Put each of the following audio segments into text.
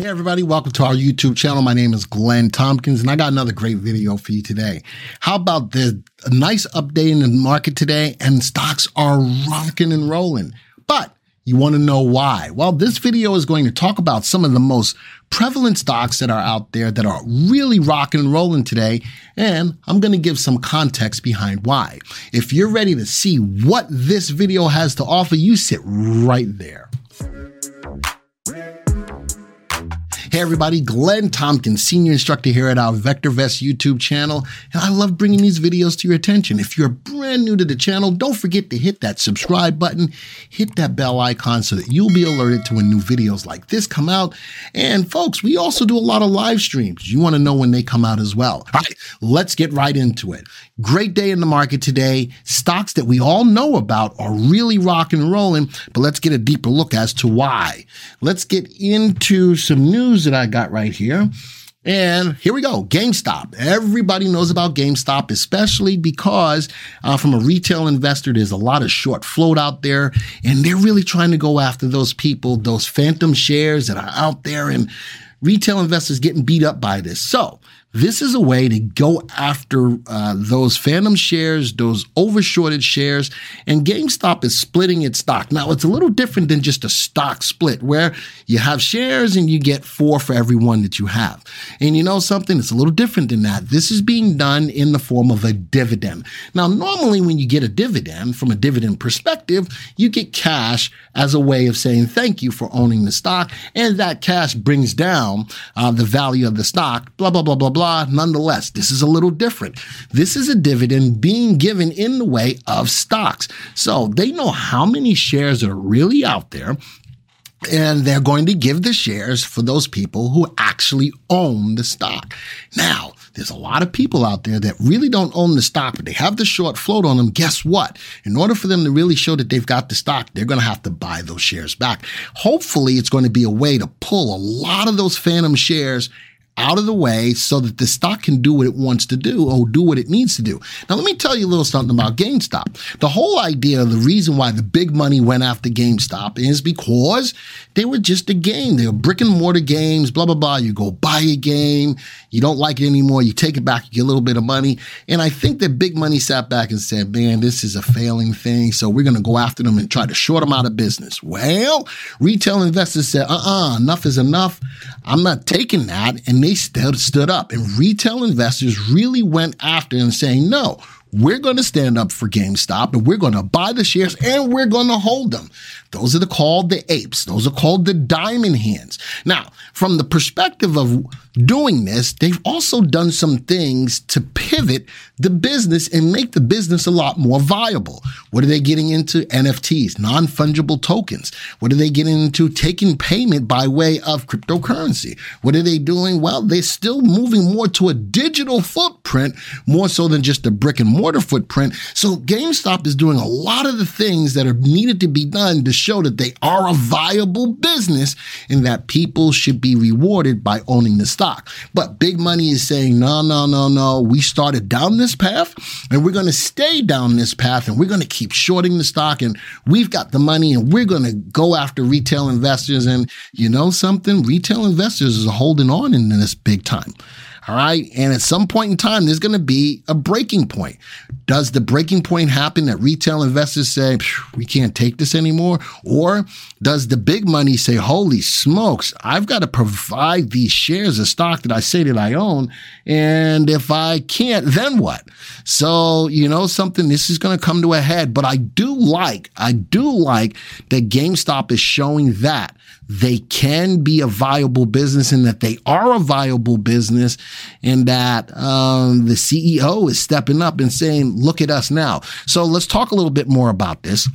Hey, everybody, welcome to our YouTube channel. My name is Glenn Tompkins, and I got another great video for you today. How about this? A nice update in the market today, and stocks are rocking and rolling. But you want to know why? Well, this video is going to talk about some of the most prevalent stocks that are out there that are really rocking and rolling today. And I'm going to give some context behind why. If you're ready to see what this video has to offer, you sit right there. Hey everybody, Glenn Tompkins, senior instructor here at our VectorVest YouTube channel, and I love bringing these videos to your attention. If you're brand new to the channel, don't forget to hit that subscribe button, hit that bell icon so that you'll be alerted to when new videos like this come out. And folks, we also do a lot of live streams. You want to know when they come out as well. All right, let's get right into it. Great day in the market today. Stocks that we all know about are really rocking and rolling, but let's get a deeper look as to why. Let's get into some news news that I got right here. And here we go. GameStop. Everybody knows about GameStop, especially because uh, from a retail investor, there's a lot of short float out there and they're really trying to go after those people, those phantom shares that are out there and retail investors getting beat up by this. So this is a way to go after uh, those phantom shares, those overshorted shares, and GameStop is splitting its stock. Now, it's a little different than just a stock split where you have shares and you get four for every one that you have. And you know something? It's a little different than that. This is being done in the form of a dividend. Now, normally when you get a dividend from a dividend perspective, you get cash as a way of saying thank you for owning the stock, and that cash brings down uh, the value of the stock, blah, blah, blah, blah, blah blah. Nonetheless, this is a little different. This is a dividend being given in the way of stocks. So they know how many shares are really out there and they're going to give the shares for those people who actually own the stock. Now, there's a lot of people out there that really don't own the stock, but they have the short float on them. Guess what? In order for them to really show that they've got the stock, they're going to have to buy those shares back. Hopefully, it's going to be a way to pull a lot of those phantom shares out of the way so that the stock can do what it wants to do or do what it needs to do. Now, let me tell you a little something about GameStop. The whole idea, the reason why the big money went after GameStop is because they were just a game. They were brick and mortar games, blah, blah, blah. You go buy a game, you don't like it anymore, you take it back, you get a little bit of money. And I think that big money sat back and said, man, this is a failing thing. So we're going to go after them and try to short them out of business. Well, retail investors said, uh uh-uh, uh, enough is enough. I'm not taking that. And they they stood, stood up and retail investors really went after and saying, no, we're going to stand up for GameStop and we're going to buy the shares and we're going to hold them. Those are the, called the apes. Those are called the diamond hands. Now, from the perspective of doing this, they've also done some things to pivot the business and make the business a lot more viable. What are they getting into? NFTs, non fungible tokens. What are they getting into? Taking payment by way of cryptocurrency. What are they doing? Well, they're still moving more to a digital footprint, more so than just a brick and mortar footprint. So GameStop is doing a lot of the things that are needed to be done to show that they are a viable business and that people should be rewarded by owning the stock. But big money is saying, no, no, no, no. We started down this path and we're going to stay down this path and we're going to keep shorting the stock and we've got the money and we're going to go after retail investors. And you know something? Retail investors are holding on in this big time. All right. And at some point in time, there's going to be a breaking point. Does the breaking point happen that retail investors say, we can't take this anymore? Or does the big money say, holy smokes, I've got to provide these shares of stock that I say that I own. And if I can't, then what? So, you know, something, this is going to come to a head. But I do like, I do like that GameStop is showing that they can be a viable business and that they are a viable business and that um, the CEO is stepping up and saying, look at us now. So let's talk a little bit more about this.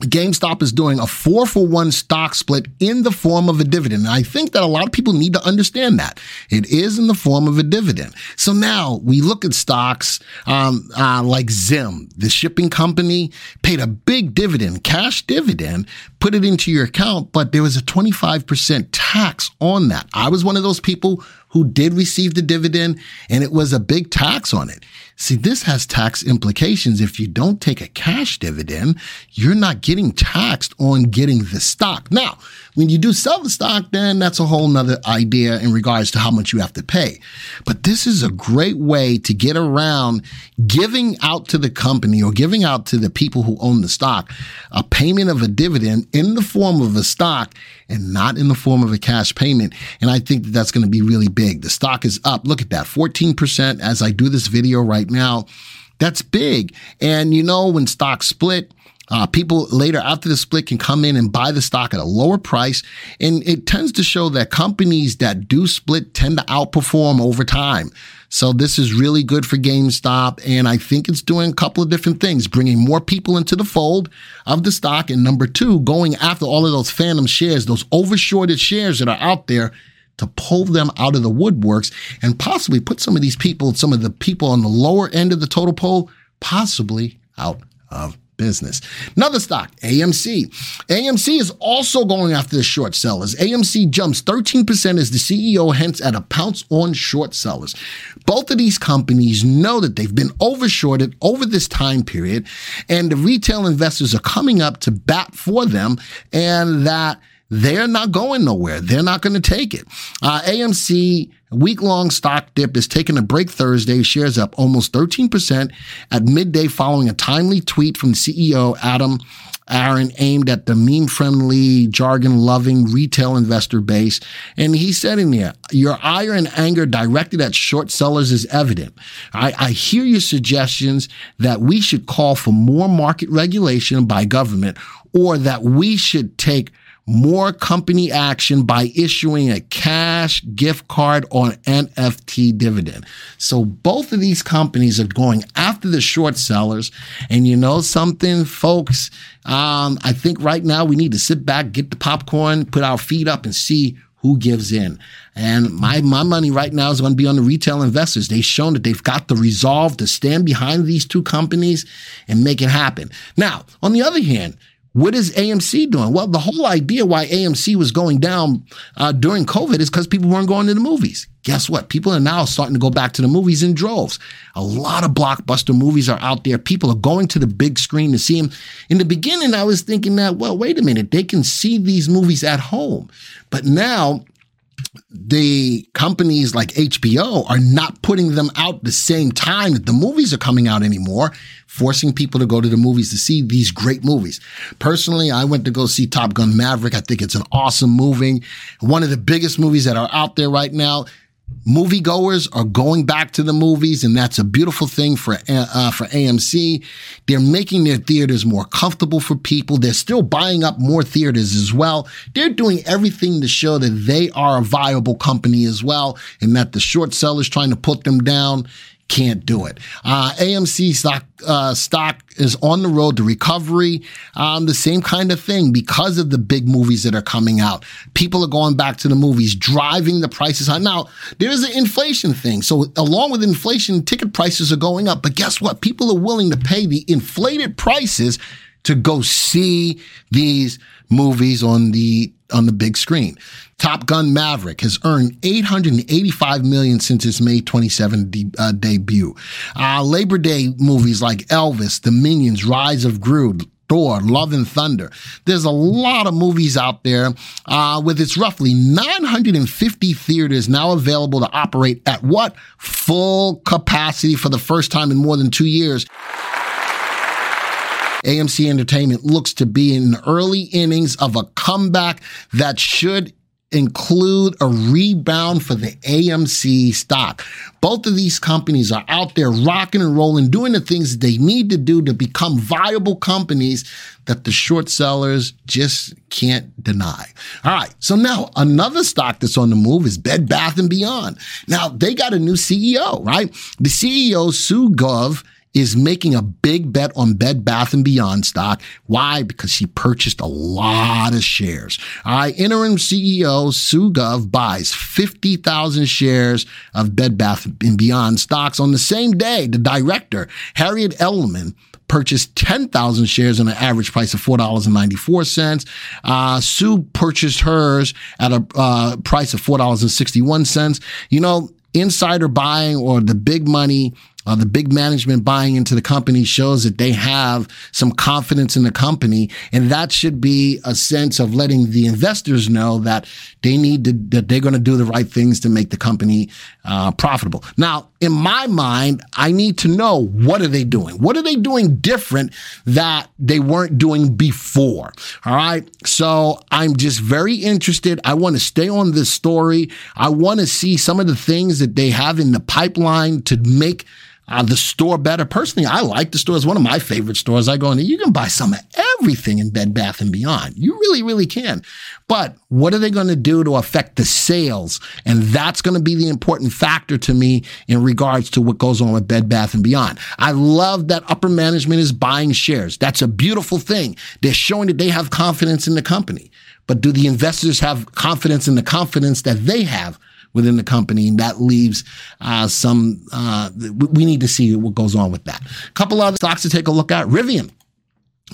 GameStop is doing a four for one stock split in the form of a dividend. And I think that a lot of people need to understand that it is in the form of a dividend. So now we look at stocks, um, uh, like Zim, the shipping company paid a big dividend, cash dividend, put it into your account, but there was a 25% tax on that. I was one of those people who did receive the dividend and it was a big tax on it. See, this has tax implications. If you don't take a cash dividend, you're not getting taxed on getting the stock. Now, when you do sell the stock, then that's a whole nother idea in regards to how much you have to pay. But this is a great way to get around giving out to the company or giving out to the people who own the stock a payment of a dividend in the form of a stock and not in the form of a cash payment. And I think that that's going to be really big. The stock is up. Look at that 14% as I do this video right now. That's big. And you know, when stocks split, uh, people later after the split can come in and buy the stock at a lower price. And it tends to show that companies that do split tend to outperform over time. So this is really good for GameStop. And I think it's doing a couple of different things, bringing more people into the fold of the stock. And number two, going after all of those phantom shares, those overshorted shares that are out there to pull them out of the woodworks and possibly put some of these people, some of the people on the lower end of the total poll, possibly out of business. Another stock, AMC. AMC is also going after the short sellers. AMC jumps 13% as the CEO hints at a pounce on short sellers. Both of these companies know that they've been overshorted over this time period, and the retail investors are coming up to bat for them, and that they're not going nowhere. They're not going to take it. Uh, AMC week long stock dip is taking a break Thursday. Shares up almost 13% at midday following a timely tweet from CEO Adam Aron aimed at the meme friendly, jargon loving retail investor base. And he said in there, your ire and anger directed at short sellers is evident. I, I hear your suggestions that we should call for more market regulation by government or that we should take more company action by issuing a cash gift card or NFT dividend. So both of these companies are going after the short sellers. And you know something, folks? Um, I think right now we need to sit back, get the popcorn, put our feet up and see who gives in. And my, my money right now is going to be on the retail investors. They've shown that they've got the resolve to stand behind these two companies and make it happen. Now, on the other hand, what is AMC doing? Well, the whole idea why AMC was going down uh, during COVID is because people weren't going to the movies. Guess what? People are now starting to go back to the movies in droves. A lot of blockbuster movies are out there. People are going to the big screen to see them. In the beginning, I was thinking that, well, wait a minute, they can see these movies at home. But now the companies like HBO are not putting them out the same time that the movies are coming out anymore, forcing people to go to the movies to see these great movies. Personally, I went to go see Top Gun Maverick. I think it's an awesome movie. One of the biggest movies that are out there right now moviegoers are going back to the movies, and that's a beautiful thing for uh, for AMC. They're making their theaters more comfortable for people. They're still buying up more theaters as well. They're doing everything to show that they are a viable company as well, and that the short sellers trying to put them down can't do it. Uh, AMC stock uh, stock is on the road to recovery. Um, the same kind of thing because of the big movies that are coming out. People are going back to the movies, driving the prices high. Now there's an inflation thing. So along with inflation, ticket prices are going up. But guess what? People are willing to pay the inflated prices to go see these movies on the on the big screen. Top Gun Maverick has earned 885 million since its May 27 de- uh, debut. Uh, Labor Day movies like Elvis, The Minions, Rise of Gru, Thor, Love and Thunder. There's a lot of movies out there uh, with its roughly 950 theaters now available to operate at what? Full capacity for the first time in more than two years. AMC Entertainment looks to be in the early innings of a comeback that should include a rebound for the AMC stock. Both of these companies are out there rocking and rolling, doing the things they need to do to become viable companies that the short sellers just can't deny. All right. So now another stock that's on the move is Bed Bath and Beyond. Now they got a new CEO, right? The CEO, Sue Gove, is making a big bet on Bed Bath and Beyond stock. Why? Because she purchased a lot of shares. All right. Interim CEO Sue Gove buys 50,000 shares of Bed Bath and Beyond stocks on the same day. The director, Harriet Edelman, purchased 10,000 shares at an average price of $4.94. Uh, Sue purchased hers at a uh, price of $4.61. You know, insider buying or the big money uh, the big management buying into the company shows that they have some confidence in the company. And that should be a sense of letting the investors know that they need to, that they're going to do the right things to make the company uh, profitable. Now, in my mind, I need to know what are they doing? What are they doing different that they weren't doing before? All right. So I'm just very interested. I want to stay on this story. I want to see some of the things that they have in the pipeline to make uh, the store better. Personally, I like the store. It's one of my favorite stores. I go in there. You can buy some of everything in Bed Bath and Beyond. You really, really can. But what are they going to do to affect the sales? And that's going to be the important factor to me in regards to what goes on with Bed Bath and Beyond. I love that upper management is buying shares. That's a beautiful thing. They're showing that they have confidence in the company. But do the investors have confidence in the confidence that they have within the company. And that leaves uh, some, uh, we need to see what goes on with that. A couple other stocks to take a look at. Rivian.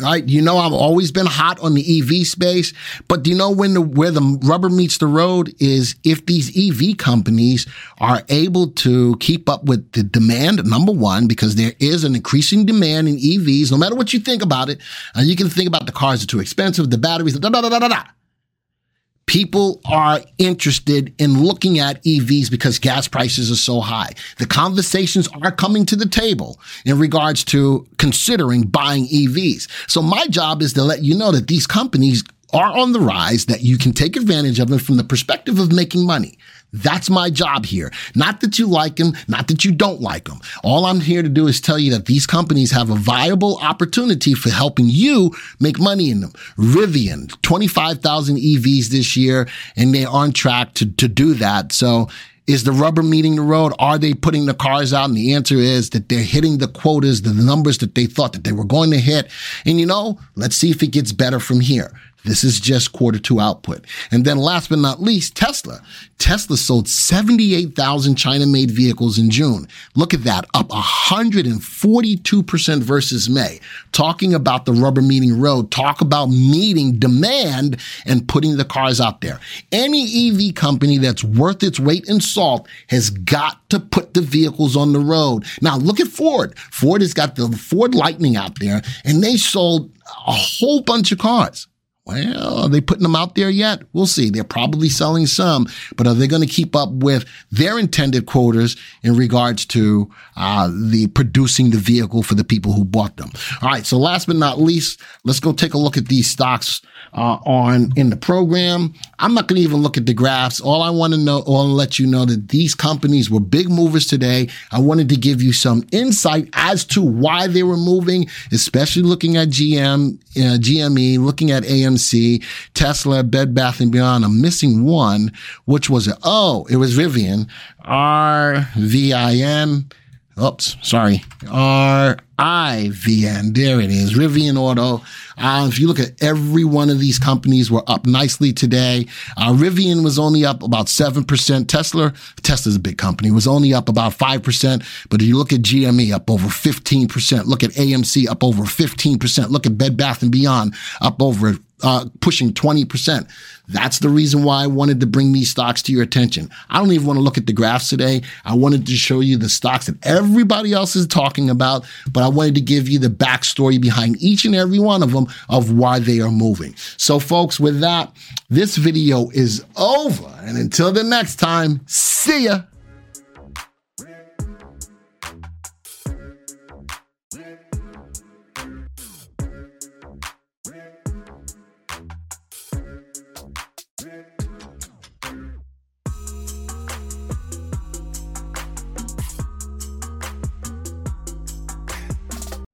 Right, you know I've always been hot on the EV space, but do you know when the where the rubber meets the road is if these EV companies are able to keep up with the demand. Number one, because there is an increasing demand in EVs. No matter what you think about it, and you can think about the cars are too expensive, the batteries, da da da da da people are interested in looking at EVs because gas prices are so high. The conversations are coming to the table in regards to considering buying EVs. So my job is to let you know that these companies are on the rise, that you can take advantage of them from the perspective of making money. That's my job here. Not that you like them, not that you don't like them. All I'm here to do is tell you that these companies have a viable opportunity for helping you make money in them. Rivian, 25,000 EVs this year, and they're on track to, to do that. So is the rubber meeting the road? Are they putting the cars out? And the answer is that they're hitting the quotas, the numbers that they thought that they were going to hit. And you know, let's see if it gets better from here. This is just quarter two output. And then last but not least, Tesla. Tesla sold 78,000 China made vehicles in June. Look at that, up 142% versus May. Talking about the rubber meeting road, talk about meeting demand and putting the cars out there. Any EV company that's worth its weight in salt has got to put the vehicles on the road. Now look at Ford. Ford has got the Ford Lightning out there and they sold a whole bunch of cars. Well, are they putting them out there yet? We'll see. They're probably selling some, but are they going to keep up with their intended quotas in regards to uh, the producing the vehicle for the people who bought them? All right. So last but not least, let's go take a look at these stocks uh, on in the program. I'm not going to even look at the graphs. All I want to know, I want to let you know that these companies were big movers today. I wanted to give you some insight as to why they were moving, especially looking at GM, uh, GME, looking at AM GMC, Tesla, Bed Bath and Beyond. I'm missing one, which was oh, it was Rivian, R V I N. Oops, sorry. R I V N. There it is. Rivian Auto. Uh, if you look at every one of these companies were up nicely today. Uh, Rivian was only up about 7%. Tesla, Tesla's a big company, was only up about 5%. But if you look at GME, up over 15%. Look at AMC, up over 15%. Look at Bed Bath and Beyond, up over uh, pushing 20%. That's the reason why I wanted to bring these stocks to your attention. I don't even want to look at the graphs today. I wanted to show you the stocks that everybody else is talking about, but I wanted to give you the backstory behind each and every one of them of why they are moving. So folks, with that, this video is over. And until the next time, see ya.